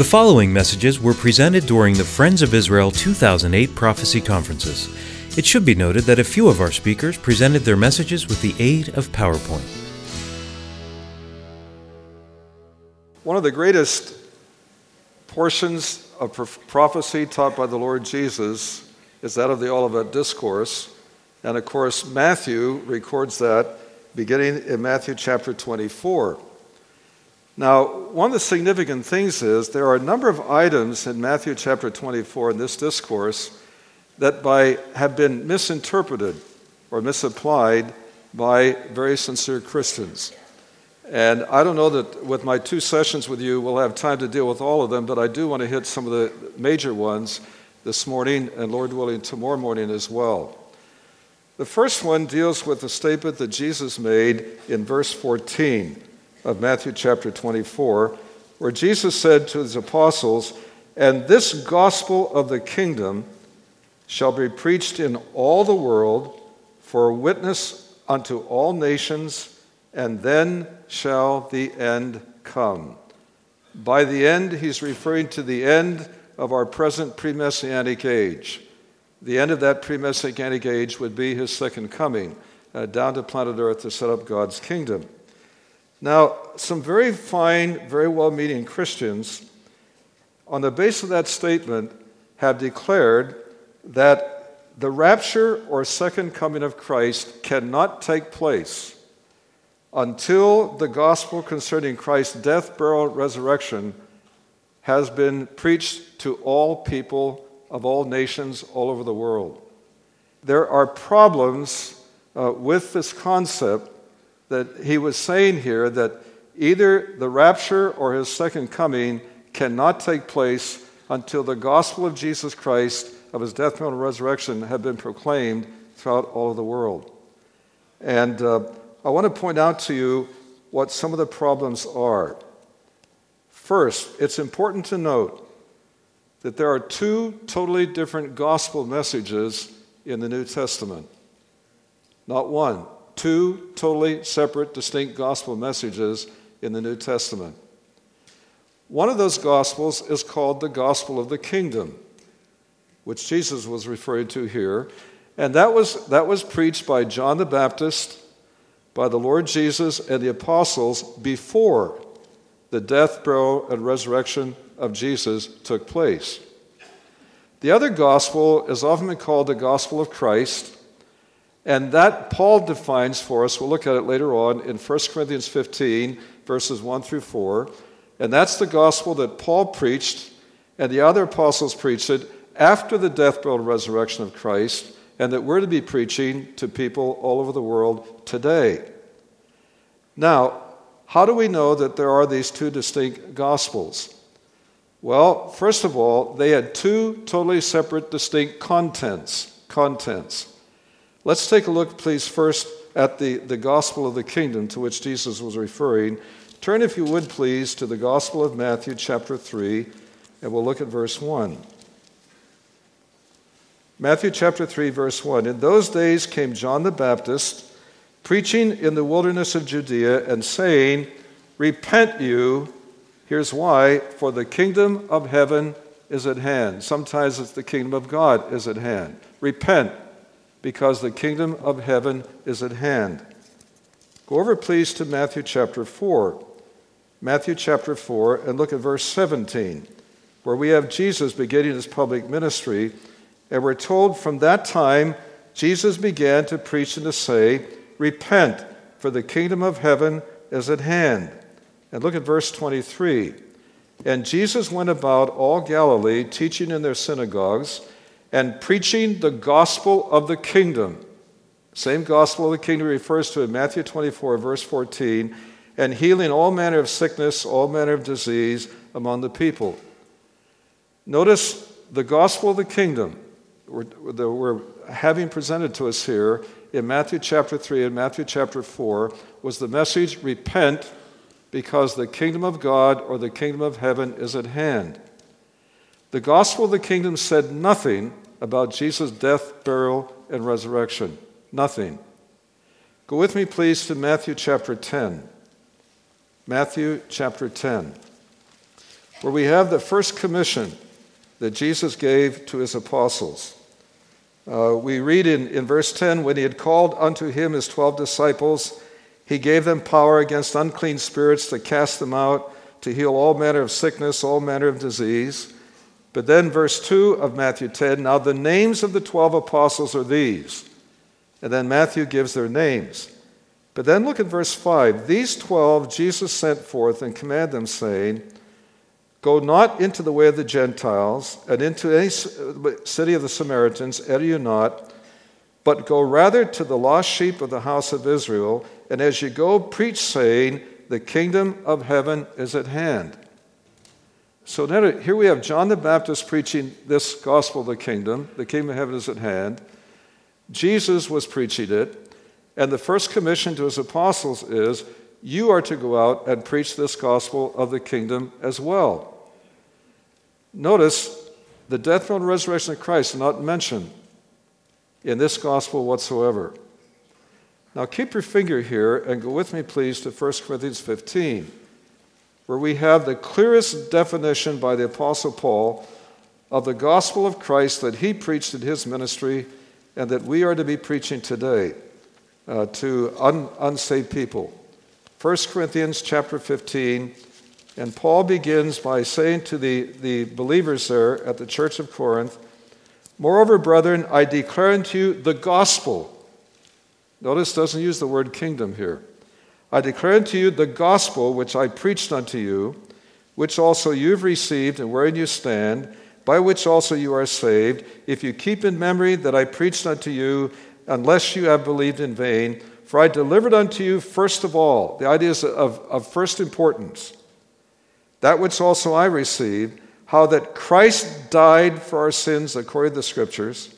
The following messages were presented during the Friends of Israel 2008 prophecy conferences. It should be noted that a few of our speakers presented their messages with the aid of PowerPoint. One of the greatest portions of prophecy taught by the Lord Jesus is that of the Olivet Discourse. And of course, Matthew records that beginning in Matthew chapter 24. Now, one of the significant things is there are a number of items in Matthew chapter 24 in this discourse that by, have been misinterpreted or misapplied by very sincere Christians. And I don't know that with my two sessions with you, we'll have time to deal with all of them, but I do want to hit some of the major ones this morning and, Lord willing, tomorrow morning as well. The first one deals with the statement that Jesus made in verse 14 of Matthew chapter 24, where Jesus said to his apostles, And this gospel of the kingdom shall be preached in all the world for a witness unto all nations, and then shall the end come. By the end, he's referring to the end of our present pre messianic age. The end of that pre messianic age would be his second coming uh, down to planet Earth to set up God's kingdom. Now, some very fine, very well meaning Christians, on the basis of that statement, have declared that the rapture or second coming of Christ cannot take place until the gospel concerning Christ's death, burial, resurrection has been preached to all people of all nations all over the world. There are problems uh, with this concept that he was saying here that either the rapture or his second coming cannot take place until the gospel of Jesus Christ, of his death, burial, and resurrection, have been proclaimed throughout all of the world. And uh, I want to point out to you what some of the problems are. First, it's important to note that there are two totally different gospel messages in the New Testament. Not one, two totally separate, distinct gospel messages in the New Testament. One of those gospels is called the gospel of the kingdom, which Jesus was referring to here. And that was, that was preached by John the Baptist, by the Lord Jesus, and the apostles before the death, burial, and resurrection of Jesus took place. The other gospel is often called the gospel of Christ, and that Paul defines for us, we'll look at it later on in 1 Corinthians 15, verses 1 through 4. And that's the gospel that Paul preached and the other apostles preached it after the death, burial, and resurrection of Christ, and that we're to be preaching to people all over the world today. Now, how do we know that there are these two distinct gospels? Well, first of all, they had two totally separate, distinct contents. Contents. Let's take a look, please, first at the, the gospel of the kingdom to which Jesus was referring. Turn, if you would, please, to the gospel of Matthew, chapter 3, and we'll look at verse 1. Matthew chapter 3, verse 1. In those days came John the Baptist, preaching in the wilderness of Judea, and saying, Repent you, here's why, for the kingdom of heaven is at hand. Sometimes it's the kingdom of God is at hand. Repent because the kingdom of heaven is at hand. Go over, please, to Matthew chapter 4. Matthew chapter 4, and look at verse 17, where we have Jesus beginning his public ministry. And we're told from that time, Jesus began to preach and to say, Repent, for the kingdom of heaven is at hand. And look at verse 23. And Jesus went about all Galilee, teaching in their synagogues and preaching the gospel of the kingdom. Same gospel of the kingdom refers to in Matthew 24, verse 14, and healing all manner of sickness, all manner of disease among the people. Notice the gospel of the kingdom that we're having presented to us here in Matthew chapter 3 and Matthew chapter 4 was the message repent because the kingdom of God or the kingdom of heaven is at hand. The gospel of the kingdom said nothing about Jesus' death, burial, and resurrection. Nothing. Go with me, please, to Matthew chapter 10. Matthew chapter 10. where we have the first commission that Jesus gave to his apostles. Uh, we read in, in verse 10 when he had called unto him his 12 disciples, he gave them power against unclean spirits to cast them out, to heal all manner of sickness, all manner of disease. But then, verse 2 of Matthew 10 now the names of the 12 apostles are these. And then Matthew gives their names. But then look at verse 5. These 12 Jesus sent forth and commanded them, saying, Go not into the way of the Gentiles, and into any uh, city of the Samaritans enter you not, but go rather to the lost sheep of the house of Israel, and as you go, preach, saying, The kingdom of heaven is at hand. So here we have John the Baptist preaching this gospel of the kingdom, the kingdom of heaven is at hand. Jesus was preaching it, and the first commission to his apostles is you are to go out and preach this gospel of the kingdom as well. Notice the death, and resurrection of Christ not mentioned in this gospel whatsoever. Now keep your finger here and go with me, please, to 1 Corinthians 15, where we have the clearest definition by the Apostle Paul of the gospel of Christ that he preached in his ministry and that we are to be preaching today uh, to un- unsaved people. 1 Corinthians chapter 15, and Paul begins by saying to the, the believers there at the church of Corinth, Moreover, brethren, I declare unto you the gospel. Notice doesn't use the word kingdom here. I declare unto you the gospel which I preached unto you, which also you've received and wherein you stand, by which also you are saved, if you keep in memory that I preached unto you, unless you have believed in vain. For I delivered unto you first of all, the idea is of, of first importance, that which also I received, how that Christ died for our sins according to the Scriptures,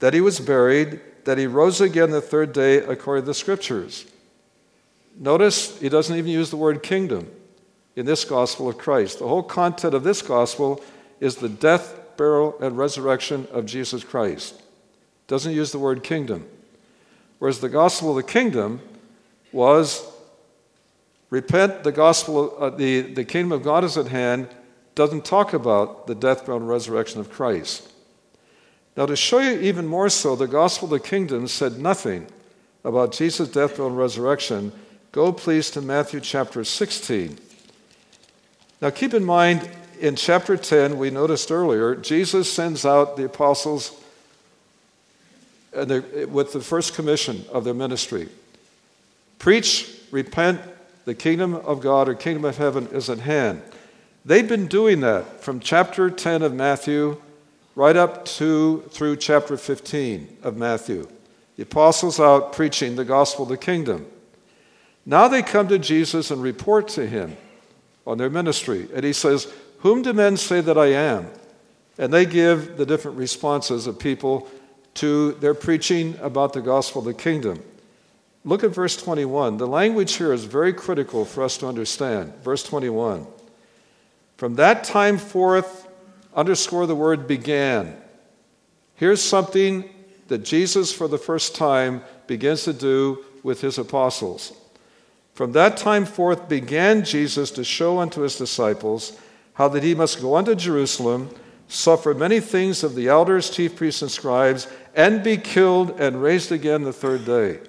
that he was buried, that he rose again the third day according to the Scriptures. Notice he doesn't even use the word kingdom in this gospel of Christ. The whole content of this gospel is the death, burial, and resurrection of Jesus Christ. Doesn't use the word kingdom. Whereas the gospel of the kingdom was repent, the gospel, uh, the, the kingdom of God is at hand, doesn't talk about the death, burial, and resurrection of Christ. Now, to show you even more so, the gospel of the kingdom said nothing about Jesus' death, burial, and resurrection. Go, please, to Matthew chapter 16. Now, keep in mind, in chapter 10, we noticed earlier, Jesus sends out the apostles with the first commission of their ministry preach, repent, the kingdom of God or kingdom of heaven is at hand. They've been doing that from chapter 10 of Matthew right up to through chapter 15 of Matthew. The apostles out preaching the gospel of the kingdom. Now they come to Jesus and report to him on their ministry. And he says, Whom do men say that I am? And they give the different responses of people to their preaching about the gospel of the kingdom. Look at verse 21. The language here is very critical for us to understand. Verse 21. From that time forth, underscore the word began. Here's something that Jesus, for the first time, begins to do with his apostles. From that time forth began Jesus to show unto his disciples how that he must go unto Jerusalem suffer many things of the elders, chief priests, and scribes, and be killed and raised again the third day.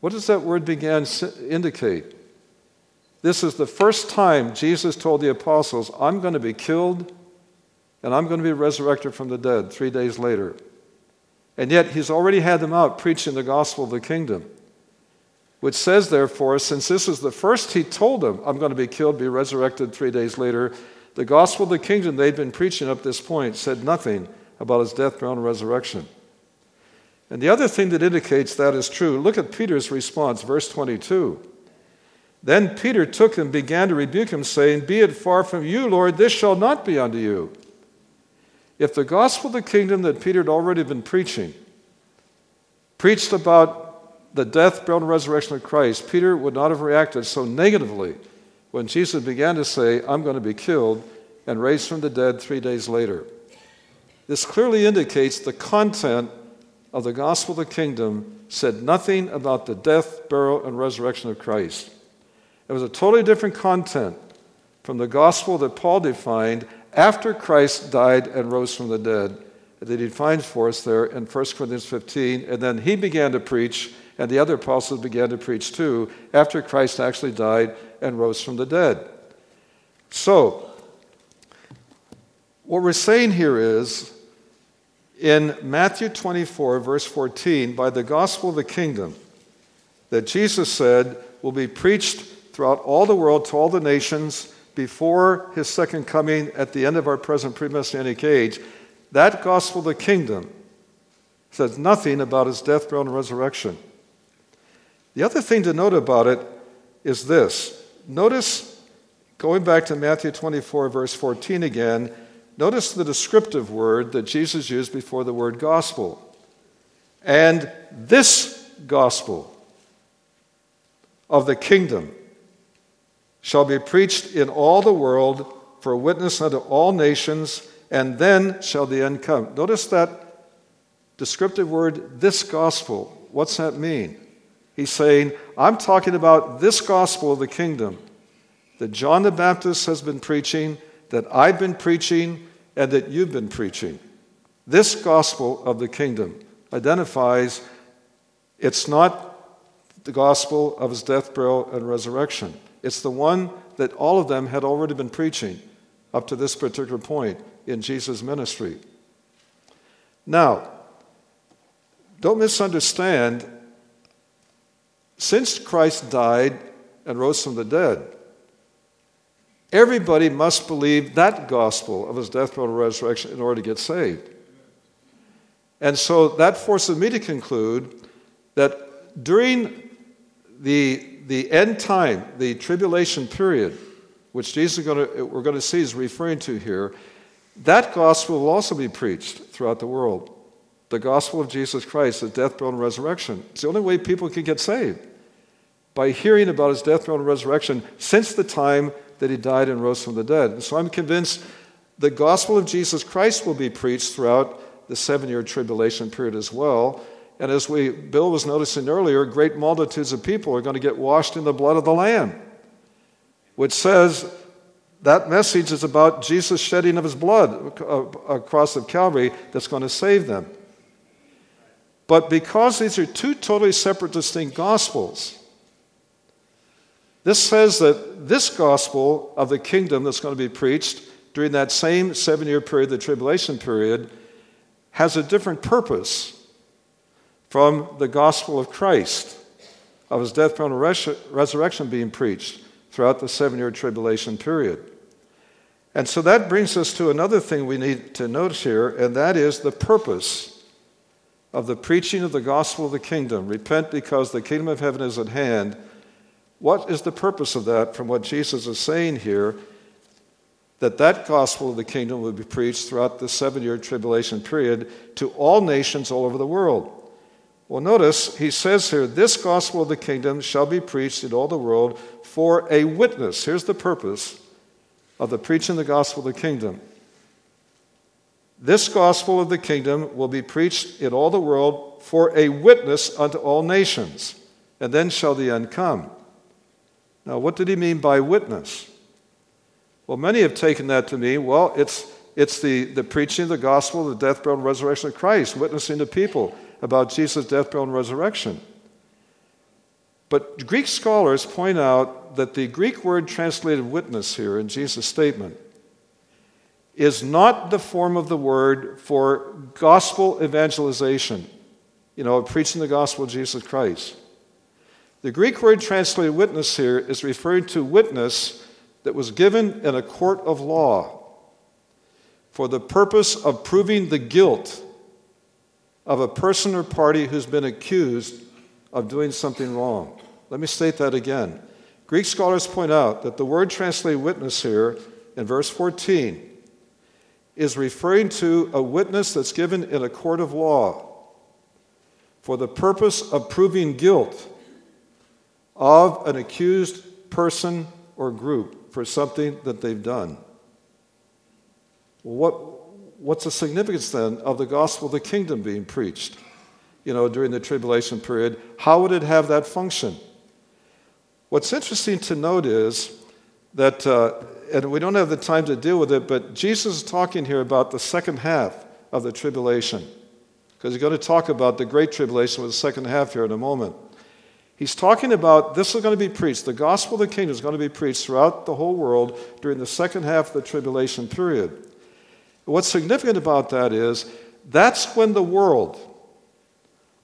What does that word began indicate? This is the first time Jesus told the apostles, I'm going to be killed and I'm going to be resurrected from the dead three days later. And yet he's already had them out preaching the gospel of the kingdom, which says, therefore, since this is the first he told them, I'm going to be killed, be resurrected three days later, the gospel of the kingdom they'd been preaching up this point said nothing about his death, burial, and resurrection. And the other thing that indicates that is true, look at Peter's response, verse 22. Then Peter took and began to rebuke him, saying, Be it far from you, Lord, this shall not be unto you. If the gospel of the kingdom that Peter had already been preaching preached about the death, burial, and resurrection of Christ, Peter would not have reacted so negatively when Jesus began to say, I'm going to be killed and raised from the dead three days later. This clearly indicates the content of the gospel of the kingdom said nothing about the death, burial, and resurrection of Christ. It was a totally different content from the gospel that Paul defined after Christ died and rose from the dead, that he defines for us there in 1 Corinthians 15. And then he began to preach, and the other apostles began to preach too, after Christ actually died and rose from the dead. So, what we're saying here is in Matthew 24, verse 14, by the gospel of the kingdom, that Jesus said will be preached throughout all the world to all the nations before his second coming at the end of our present pre messianic age, that gospel of the kingdom says nothing about his death, burial, and resurrection. The other thing to note about it is this. Notice, going back to Matthew 24, verse 14 again, notice the descriptive word that Jesus used before the word gospel. And this gospel of the kingdom shall be preached in all the world for a witness unto all nations, and then shall the end come. Notice that descriptive word, this gospel. What's that mean? He's saying, I'm talking about this gospel of the kingdom that John the Baptist has been preaching, that I've been preaching, and that you've been preaching. This gospel of the kingdom identifies it's not the gospel of his death, burial, and resurrection. It's the one that all of them had already been preaching up to this particular point in Jesus' ministry. Now, don't misunderstand. Since Christ died and rose from the dead, everybody must believe that gospel of his death, burial, and resurrection in order to get saved. And so that forces me to conclude that during the the end time, the tribulation period, which Jesus going to, we're going to see is referring to here, that gospel will also be preached throughout the world. The gospel of Jesus Christ, his death, burial, and resurrection. It's the only way people can get saved by hearing about his death, burial, and resurrection since the time that he died and rose from the dead. And so I'm convinced the gospel of Jesus Christ will be preached throughout the seven year tribulation period as well. And as we, Bill was noticing earlier, great multitudes of people are going to get washed in the blood of the Lamb, which says that message is about Jesus shedding of his blood across the Calvary that's going to save them. But because these are two totally separate, distinct gospels, this says that this gospel of the kingdom that's going to be preached during that same seven year period, the tribulation period, has a different purpose from the gospel of Christ, of his death, burial, and res- resurrection being preached throughout the seven year tribulation period. And so that brings us to another thing we need to notice here, and that is the purpose of the preaching of the gospel of the kingdom. Repent because the kingdom of heaven is at hand. What is the purpose of that from what Jesus is saying here? That that gospel of the kingdom will be preached throughout the seven year tribulation period to all nations all over the world. Well, notice he says here, this gospel of the kingdom shall be preached in all the world for a witness. Here's the purpose of the preaching of the gospel of the kingdom. This gospel of the kingdom will be preached in all the world for a witness unto all nations, and then shall the end come. Now, what did he mean by witness? Well, many have taken that to mean, well, it's, it's the, the preaching of the gospel, the death, burial, and resurrection of Christ, witnessing to people about Jesus' death, burial, and resurrection. But Greek scholars point out that the Greek word translated witness here in Jesus' statement is not the form of the word for gospel evangelization, you know, preaching the gospel of Jesus Christ. The Greek word translated witness here is referring to witness that was given in a court of law for the purpose of proving the guilt of a person or party who's been accused of doing something wrong. Let me state that again. Greek scholars point out that the word translated witness here in verse 14 is referring to a witness that's given in a court of law for the purpose of proving guilt of an accused person or group for something that they've done. What, what's the significance then of the gospel of the kingdom being preached, you know, during the tribulation period? How would it have that function? What's interesting to note is that uh, and we don't have the time to deal with it, but Jesus is talking here about the second half of the tribulation. Because he's going to talk about the great tribulation with the second half here in a moment. He's talking about this is going to be preached. The gospel of the kingdom is going to be preached throughout the whole world during the second half of the tribulation period. What's significant about that is that's when the world,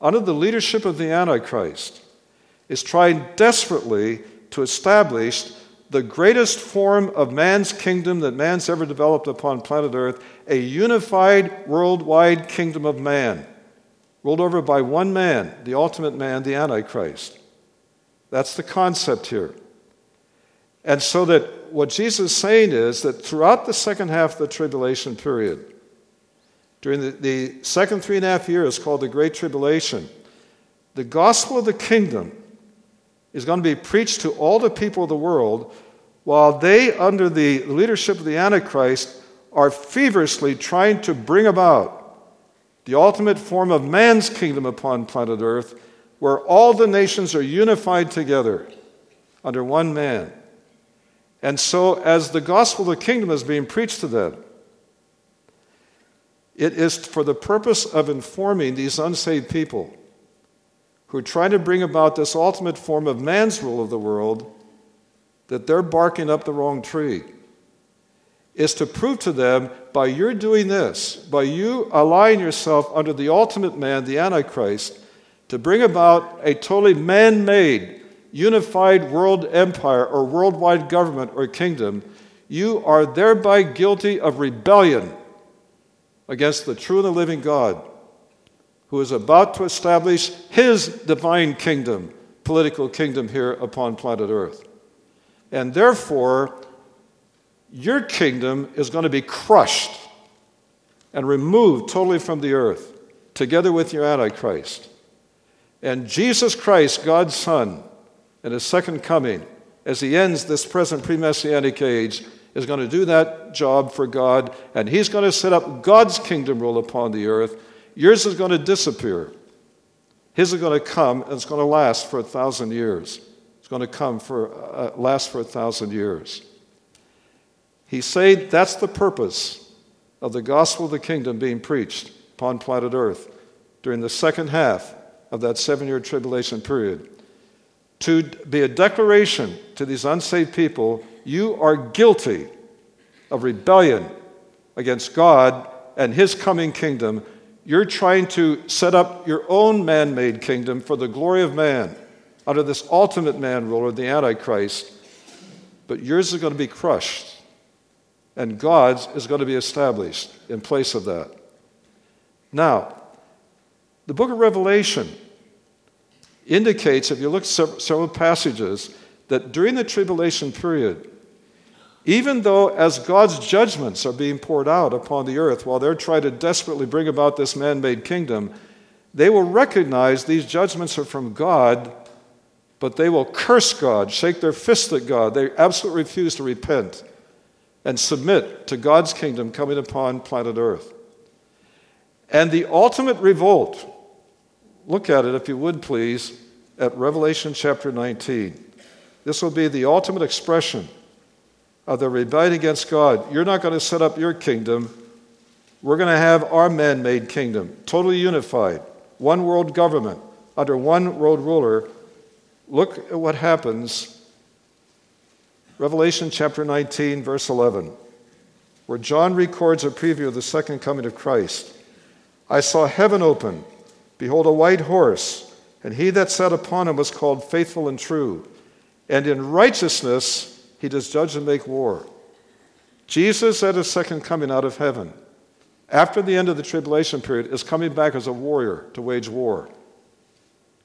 under the leadership of the Antichrist, is trying desperately to establish the greatest form of man's kingdom that man's ever developed upon planet Earth, a unified worldwide kingdom of man, ruled over by one man, the ultimate man, the Antichrist. That's the concept here. And so that what Jesus is saying is that throughout the second half of the tribulation period, during the, the second three and a half years called the Great Tribulation, the gospel of the kingdom is going to be preached to all the people of the world while they, under the leadership of the Antichrist, are feverishly trying to bring about the ultimate form of man's kingdom upon planet Earth, where all the nations are unified together under one man. And so, as the gospel of the kingdom is being preached to them, it is for the purpose of informing these unsaved people who are trying to bring about this ultimate form of man's rule of the world that they're barking up the wrong tree. Is to prove to them by your doing this, by you allying yourself under the ultimate man, the Antichrist, to bring about a totally man made, unified world empire or worldwide government or kingdom, you are thereby guilty of rebellion against the true and the living God who is about to establish his divine kingdom, political kingdom here upon planet Earth. And therefore, your kingdom is going to be crushed and removed totally from the earth, together with your Antichrist. And Jesus Christ, God's Son, in his second coming, as he ends this present pre messianic age, is going to do that job for God, and he's going to set up God's kingdom rule upon the earth Yours is going to disappear. His is going to come and it's going to last for a thousand years. It's going to come for uh, last for a thousand years. He said that's the purpose of the gospel of the kingdom being preached upon planet Earth during the second half of that seven year tribulation period. To be a declaration to these unsaved people you are guilty of rebellion against God and His coming kingdom you're trying to set up your own man made kingdom for the glory of man under this ultimate man ruler, the Antichrist. But yours is going to be crushed, and God's is going to be established in place of that. Now, the book of Revelation indicates, if you look at several passages, that during the tribulation period, even though, as God's judgments are being poured out upon the earth while they're trying to desperately bring about this man made kingdom, they will recognize these judgments are from God, but they will curse God, shake their fist at God. They absolutely refuse to repent and submit to God's kingdom coming upon planet earth. And the ultimate revolt, look at it if you would please, at Revelation chapter 19. This will be the ultimate expression of the rebellion against God. You're not going to set up your kingdom. We're going to have our man made kingdom, totally unified, one world government under one world ruler. Look at what happens. Revelation chapter 19, verse 11, where John records a preview of the second coming of Christ. I saw heaven open. Behold, a white horse, and he that sat upon him was called faithful and true. And in righteousness he does judge and make war. Jesus, at his second coming out of heaven, after the end of the tribulation period, is coming back as a warrior to wage war.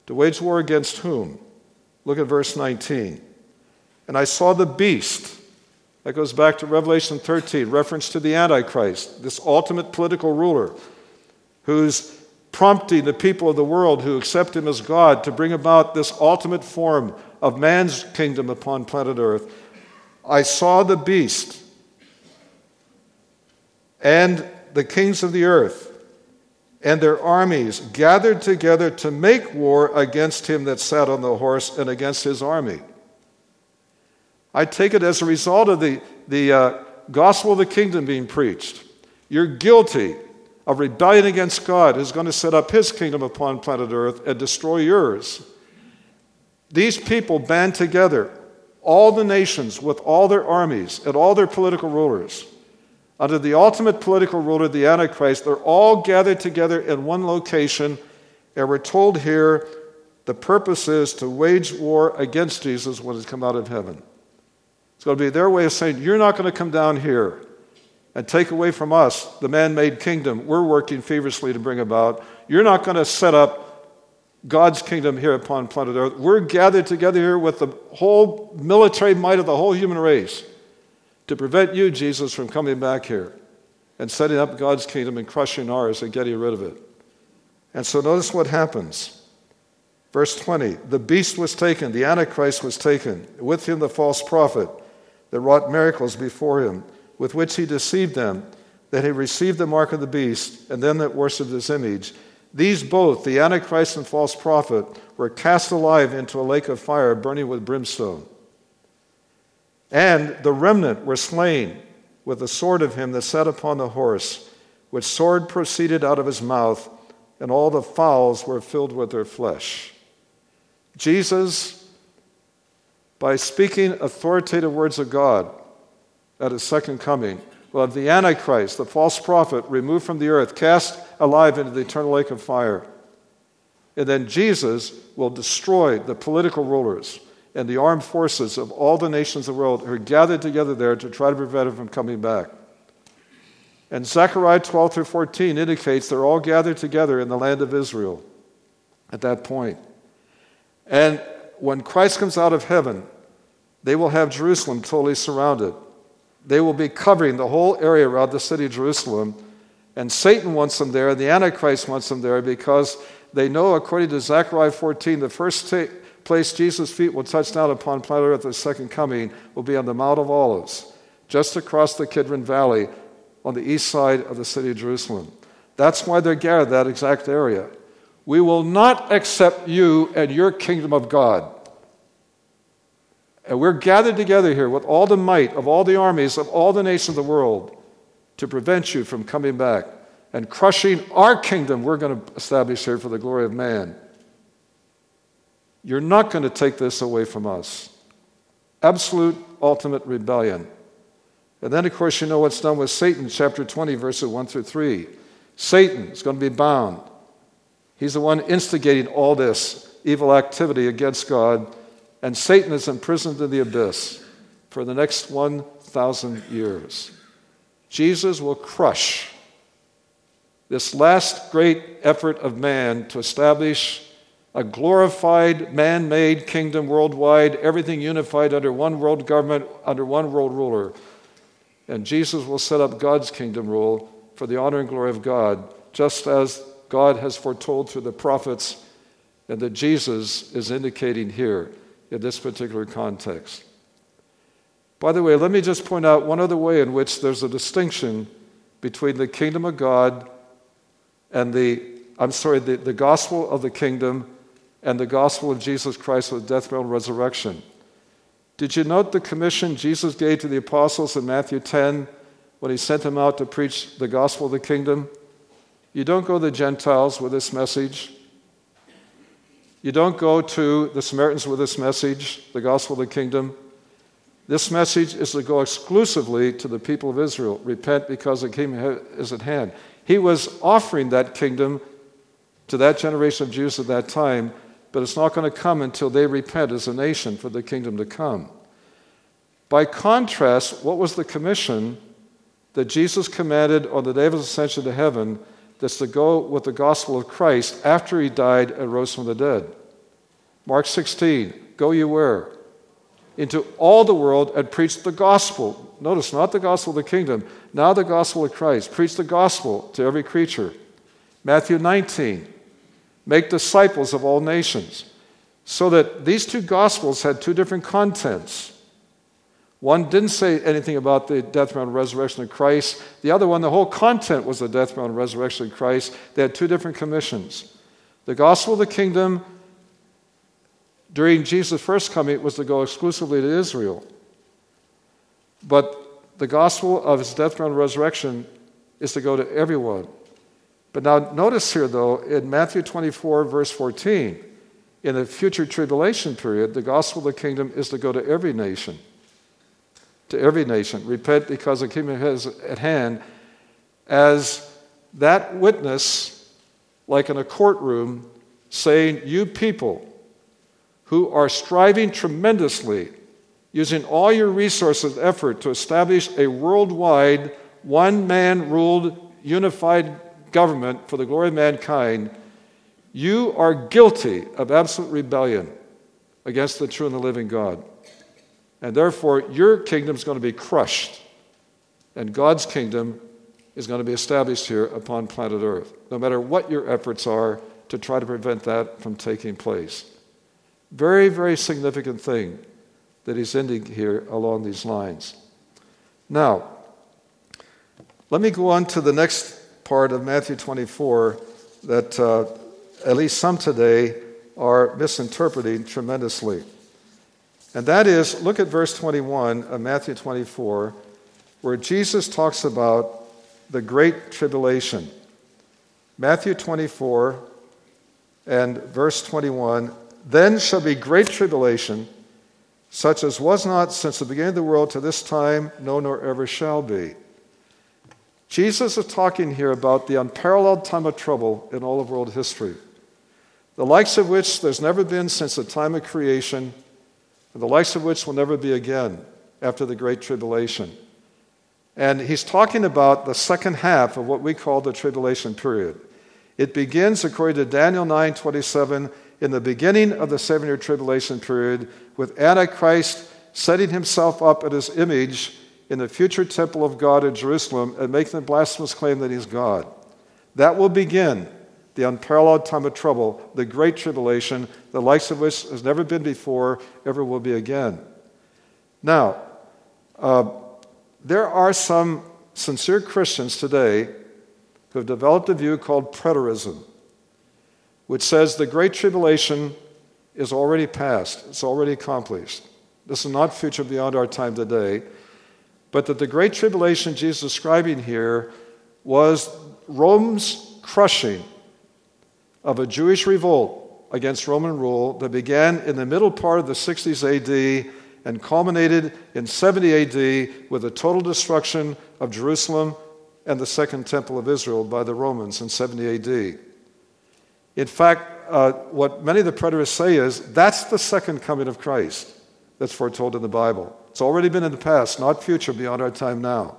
To wage war against whom? Look at verse 19. And I saw the beast. That goes back to Revelation 13, reference to the Antichrist, this ultimate political ruler who's prompting the people of the world who accept him as God to bring about this ultimate form of man's kingdom upon planet Earth. I saw the beast and the kings of the earth and their armies gathered together to make war against him that sat on the horse and against his army. I take it as a result of the, the uh, gospel of the kingdom being preached. You're guilty of rebellion against God, who's going to set up his kingdom upon planet Earth and destroy yours. These people band together, all the nations with all their armies and all their political rulers. Under the ultimate political ruler, the Antichrist, they're all gathered together in one location, and we're told here the purpose is to wage war against Jesus when he's come out of heaven. It's going to be their way of saying, You're not going to come down here and take away from us the man made kingdom we're working feverishly to bring about. You're not going to set up God's kingdom here upon planet Earth. We're gathered together here with the whole military might of the whole human race to prevent you, Jesus, from coming back here and setting up God's kingdom and crushing ours and getting rid of it. And so notice what happens. Verse 20 The beast was taken, the Antichrist was taken, with him the false prophet that wrought miracles before him, with which he deceived them, that he received the mark of the beast, and them that worshipped his image these both, the Antichrist and false prophet, were cast alive into a lake of fire burning with brimstone. And the remnant were slain with the sword of him that sat upon the horse, which sword proceeded out of his mouth, and all the fowls were filled with their flesh. Jesus, by speaking authoritative words of God at his second coming, will have the Antichrist, the false prophet, removed from the earth, cast alive into the eternal lake of fire. And then Jesus will destroy the political rulers and the armed forces of all the nations of the world who are gathered together there to try to prevent him from coming back. And Zechariah 12 through 14 indicates they're all gathered together in the land of Israel at that point. And when Christ comes out of heaven, they will have Jerusalem totally surrounded. They will be covering the whole area around the city of Jerusalem and Satan wants them there, and the Antichrist wants them there because they know, according to Zechariah 14, the first t- place Jesus' feet will touch down upon planet Earth at the second coming will be on the Mount of Olives, just across the Kidron Valley on the east side of the city of Jerusalem. That's why they're gathered that exact area. We will not accept you and your kingdom of God. And we're gathered together here with all the might of all the armies of all the nations of the world to prevent you from coming back and crushing our kingdom we're going to establish here for the glory of man. You're not going to take this away from us. Absolute, ultimate rebellion. And then, of course, you know what's done with Satan, chapter 20, verses 1 through 3. Satan is going to be bound. He's the one instigating all this evil activity against God, and Satan is imprisoned in the abyss for the next 1,000 years. Jesus will crush this last great effort of man to establish a glorified, man made kingdom worldwide, everything unified under one world government, under one world ruler. And Jesus will set up God's kingdom rule for the honor and glory of God, just as God has foretold through the prophets and that Jesus is indicating here in this particular context. By the way, let me just point out one other way in which there's a distinction between the kingdom of God and the, I'm sorry, the, the gospel of the kingdom and the gospel of Jesus Christ with death, burial, and resurrection. Did you note the commission Jesus gave to the apostles in Matthew 10 when he sent them out to preach the gospel of the kingdom? You don't go to the Gentiles with this message. You don't go to the Samaritans with this message, the gospel of the kingdom. This message is to go exclusively to the people of Israel. Repent because the kingdom is at hand. He was offering that kingdom to that generation of Jews at that time, but it's not going to come until they repent as a nation for the kingdom to come. By contrast, what was the commission that Jesus commanded on the day of his ascension to heaven that's to go with the gospel of Christ after he died and rose from the dead? Mark 16, go you where? Into all the world and preach the gospel. Notice, not the gospel of the kingdom, now the gospel of Christ. Preach the gospel to every creature. Matthew 19, make disciples of all nations. So that these two gospels had two different contents. One didn't say anything about the death, burial, and resurrection of Christ. The other one, the whole content was the death, burial, and resurrection of Christ. They had two different commissions. The gospel of the kingdom during Jesus' first coming it was to go exclusively to Israel. But the gospel of his death, and resurrection is to go to everyone. But now, notice here, though, in Matthew 24, verse 14, in the future tribulation period, the gospel of the kingdom is to go to every nation. To every nation. Repent because the kingdom is at hand. As that witness, like in a courtroom, saying, You people who are striving tremendously using all your resources and effort to establish a worldwide, one man ruled, unified government for the glory of mankind, you are guilty of absolute rebellion against the true and the living God. And therefore, your kingdom is going to be crushed, and God's kingdom is going to be established here upon planet Earth, no matter what your efforts are to try to prevent that from taking place. Very, very significant thing that he's ending here along these lines. Now, let me go on to the next part of Matthew 24 that uh, at least some today are misinterpreting tremendously. And that is, look at verse 21 of Matthew 24, where Jesus talks about the great tribulation. Matthew 24 and verse 21 Then shall be great tribulation such as was not since the beginning of the world to this time, no, nor ever shall be. Jesus is talking here about the unparalleled time of trouble in all of world history, the likes of which there's never been since the time of creation, and the likes of which will never be again after the Great Tribulation. And he's talking about the second half of what we call the tribulation period. It begins, according to Daniel 9 27, in the beginning of the seven year tribulation period with Antichrist setting himself up at his image in the future temple of God in Jerusalem and making the blasphemous claim that he's God. That will begin the unparalleled time of trouble, the great tribulation, the likes of which has never been before, ever will be again. Now, uh, there are some sincere Christians today who have developed a view called preterism which says the Great Tribulation is already past, it's already accomplished. This is not future beyond our time today, but that the Great Tribulation Jesus is describing here was Rome's crushing of a Jewish revolt against Roman rule that began in the middle part of the 60s AD and culminated in 70 AD with the total destruction of Jerusalem and the Second Temple of Israel by the Romans in 70 AD. In fact, uh, what many of the preterists say is that's the second coming of Christ that's foretold in the Bible. It's already been in the past, not future, beyond our time now.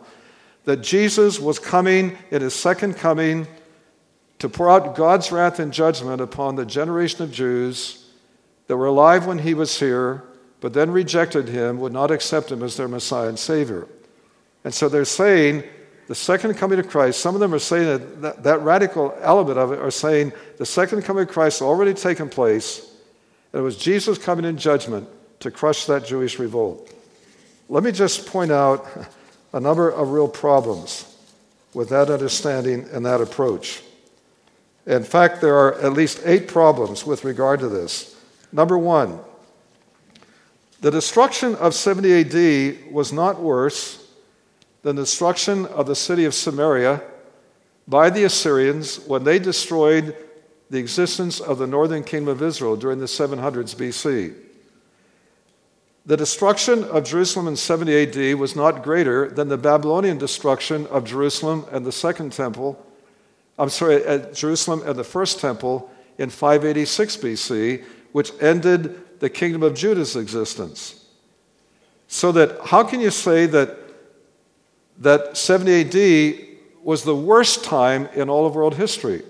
That Jesus was coming in his second coming to pour out God's wrath and judgment upon the generation of Jews that were alive when he was here, but then rejected him, would not accept him as their Messiah and Savior. And so they're saying the second coming of Christ, some of them are saying that, that, that radical element of it are saying the second coming of Christ already taken place, and it was Jesus coming in judgment to crush that Jewish revolt. Let me just point out a number of real problems with that understanding and that approach. In fact, there are at least eight problems with regard to this. Number one, the destruction of 70 AD was not worse the destruction of the city of Samaria by the Assyrians when they destroyed the existence of the northern kingdom of Israel during the 700s BC. The destruction of Jerusalem in 70 AD was not greater than the Babylonian destruction of Jerusalem and the second temple. I'm sorry, at Jerusalem and the first temple in 586 BC, which ended the kingdom of Judah's existence. So that how can you say that that 70 AD was the worst time in all of world history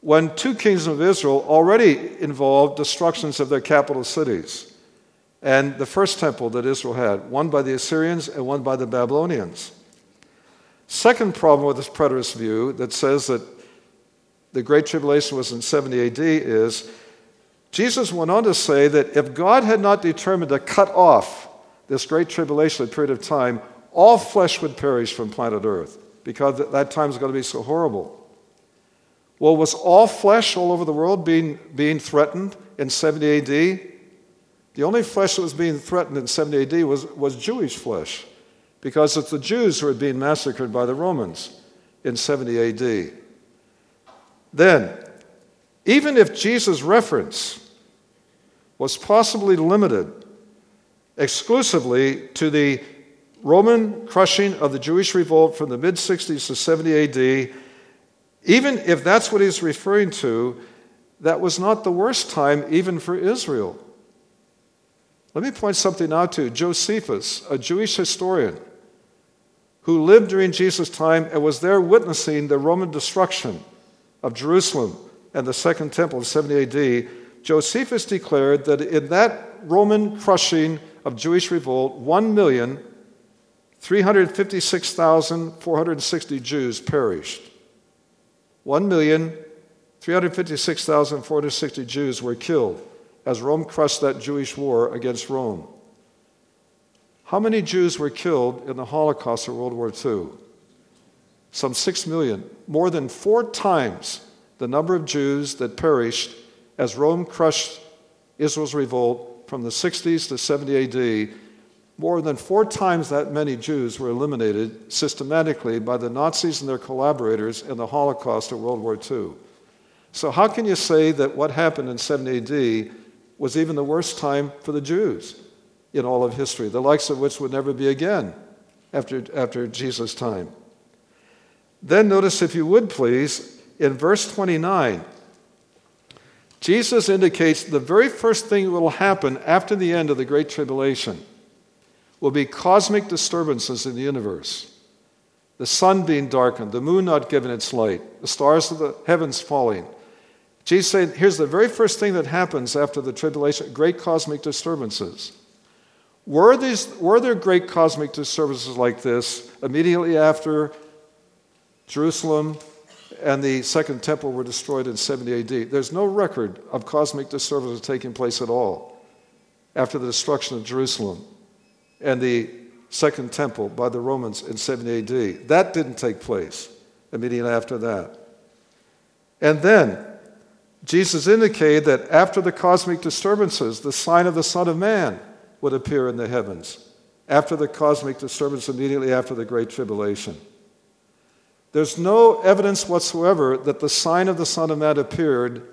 when two kings of Israel already involved destructions of their capital cities and the first temple that Israel had, one by the Assyrians and one by the Babylonians. Second problem with this preterist view that says that the Great Tribulation was in 70 AD is Jesus went on to say that if God had not determined to cut off this Great Tribulation period of time, all flesh would perish from planet Earth because that time is going to be so horrible. Well, was all flesh all over the world being, being threatened in 70 AD? The only flesh that was being threatened in 70 AD was, was Jewish flesh. because it's the Jews who are being massacred by the Romans in 70 AD. Then, even if Jesus' reference was possibly limited exclusively to the Roman crushing of the Jewish revolt from the mid 60s to 70 AD, even if that's what he's referring to, that was not the worst time even for Israel. Let me point something out to. Josephus, a Jewish historian who lived during Jesus' time and was there witnessing the Roman destruction of Jerusalem and the Second Temple in 70 AD, Josephus declared that in that Roman crushing of Jewish revolt, 1,356,460 Jews perished. 1,356,460 Jews were killed as Rome crushed that Jewish war against Rome. How many Jews were killed in the Holocaust of World War II? Some six million, more than four times the number of Jews that perished as Rome crushed Israel's revolt from the 60s to 70 AD. More than four times that many Jews were eliminated systematically by the Nazis and their collaborators in the Holocaust of World War II. So, how can you say that what happened in 70 AD was even the worst time for the Jews in all of history, the likes of which would never be again after, after Jesus' time. Then notice, if you would please, in verse 29, Jesus indicates the very first thing that will happen after the end of the Great Tribulation will be cosmic disturbances in the universe. The sun being darkened, the moon not giving its light, the stars of the heavens falling, Jesus said, here's the very first thing that happens after the tribulation great cosmic disturbances. Were, these, were there great cosmic disturbances like this immediately after Jerusalem and the Second Temple were destroyed in 70 AD? There's no record of cosmic disturbances taking place at all after the destruction of Jerusalem and the Second Temple by the Romans in 70 AD. That didn't take place immediately after that. And then, Jesus indicated that after the cosmic disturbances, the sign of the Son of Man would appear in the heavens, after the cosmic disturbance, immediately after the Great Tribulation. There's no evidence whatsoever that the sign of the Son of Man appeared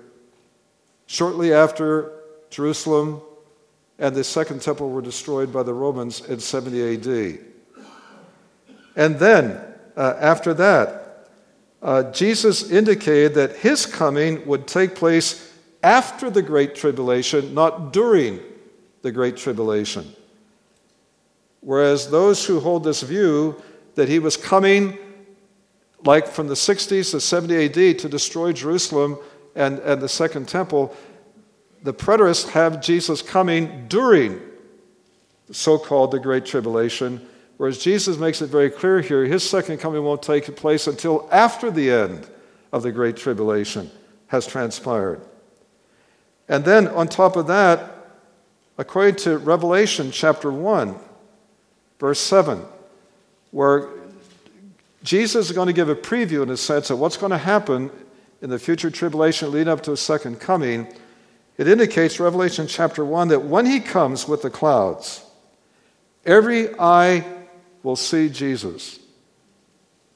shortly after Jerusalem and the Second Temple were destroyed by the Romans in 70 AD. And then, uh, after that, uh, Jesus indicated that his coming would take place after the Great Tribulation, not during the Great Tribulation. Whereas those who hold this view that he was coming, like from the 60s to 70 AD, to destroy Jerusalem and, and the Second Temple, the preterists have Jesus coming during the so called the Great Tribulation Whereas Jesus makes it very clear here his second coming won't take place until after the end of the Great Tribulation has transpired. And then on top of that, according to Revelation chapter 1, verse 7, where Jesus is going to give a preview in a sense of what's going to happen in the future tribulation leading up to his second coming, it indicates, Revelation chapter 1, that when he comes with the clouds, every eye will see Jesus.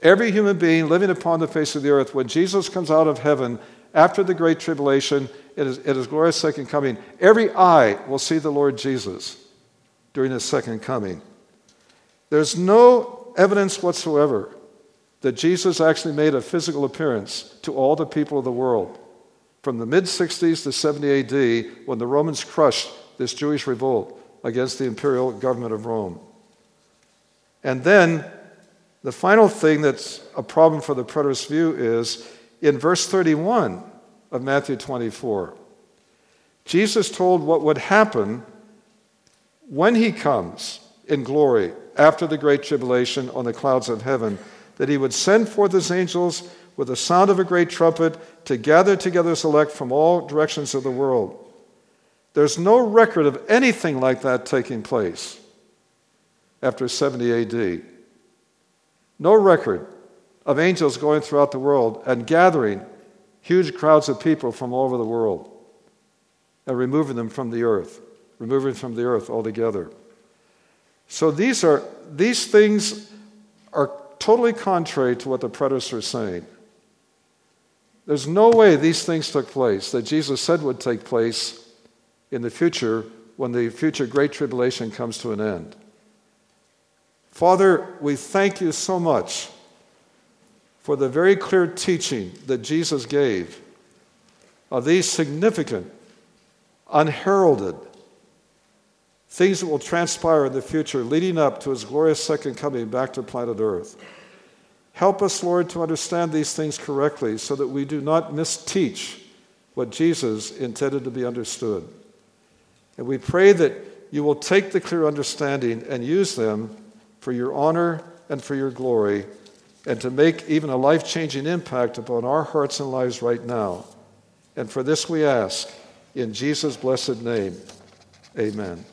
Every human being living upon the face of the earth, when Jesus comes out of heaven after the Great Tribulation, it is, it is glorious second coming, every eye will see the Lord Jesus during his second coming. There's no evidence whatsoever that Jesus actually made a physical appearance to all the people of the world from the mid 60s to 70 AD when the Romans crushed this Jewish revolt against the imperial government of Rome. And then the final thing that's a problem for the preterist view is in verse 31 of Matthew 24. Jesus told what would happen when he comes in glory after the great tribulation on the clouds of heaven, that he would send forth his angels with the sound of a great trumpet to gather together his elect from all directions of the world. There's no record of anything like that taking place after 70 AD. No record of angels going throughout the world and gathering huge crowds of people from all over the world and removing them from the earth, removing from the earth altogether. So these are these things are totally contrary to what the preterists are saying. There's no way these things took place that Jesus said would take place in the future when the future great tribulation comes to an end. Father, we thank you so much for the very clear teaching that Jesus gave of these significant, unheralded things that will transpire in the future leading up to his glorious second coming back to planet Earth. Help us, Lord, to understand these things correctly so that we do not misteach what Jesus intended to be understood. And we pray that you will take the clear understanding and use them for your honor and for your glory, and to make even a life changing impact upon our hearts and lives right now. And for this we ask, in Jesus' blessed name, amen.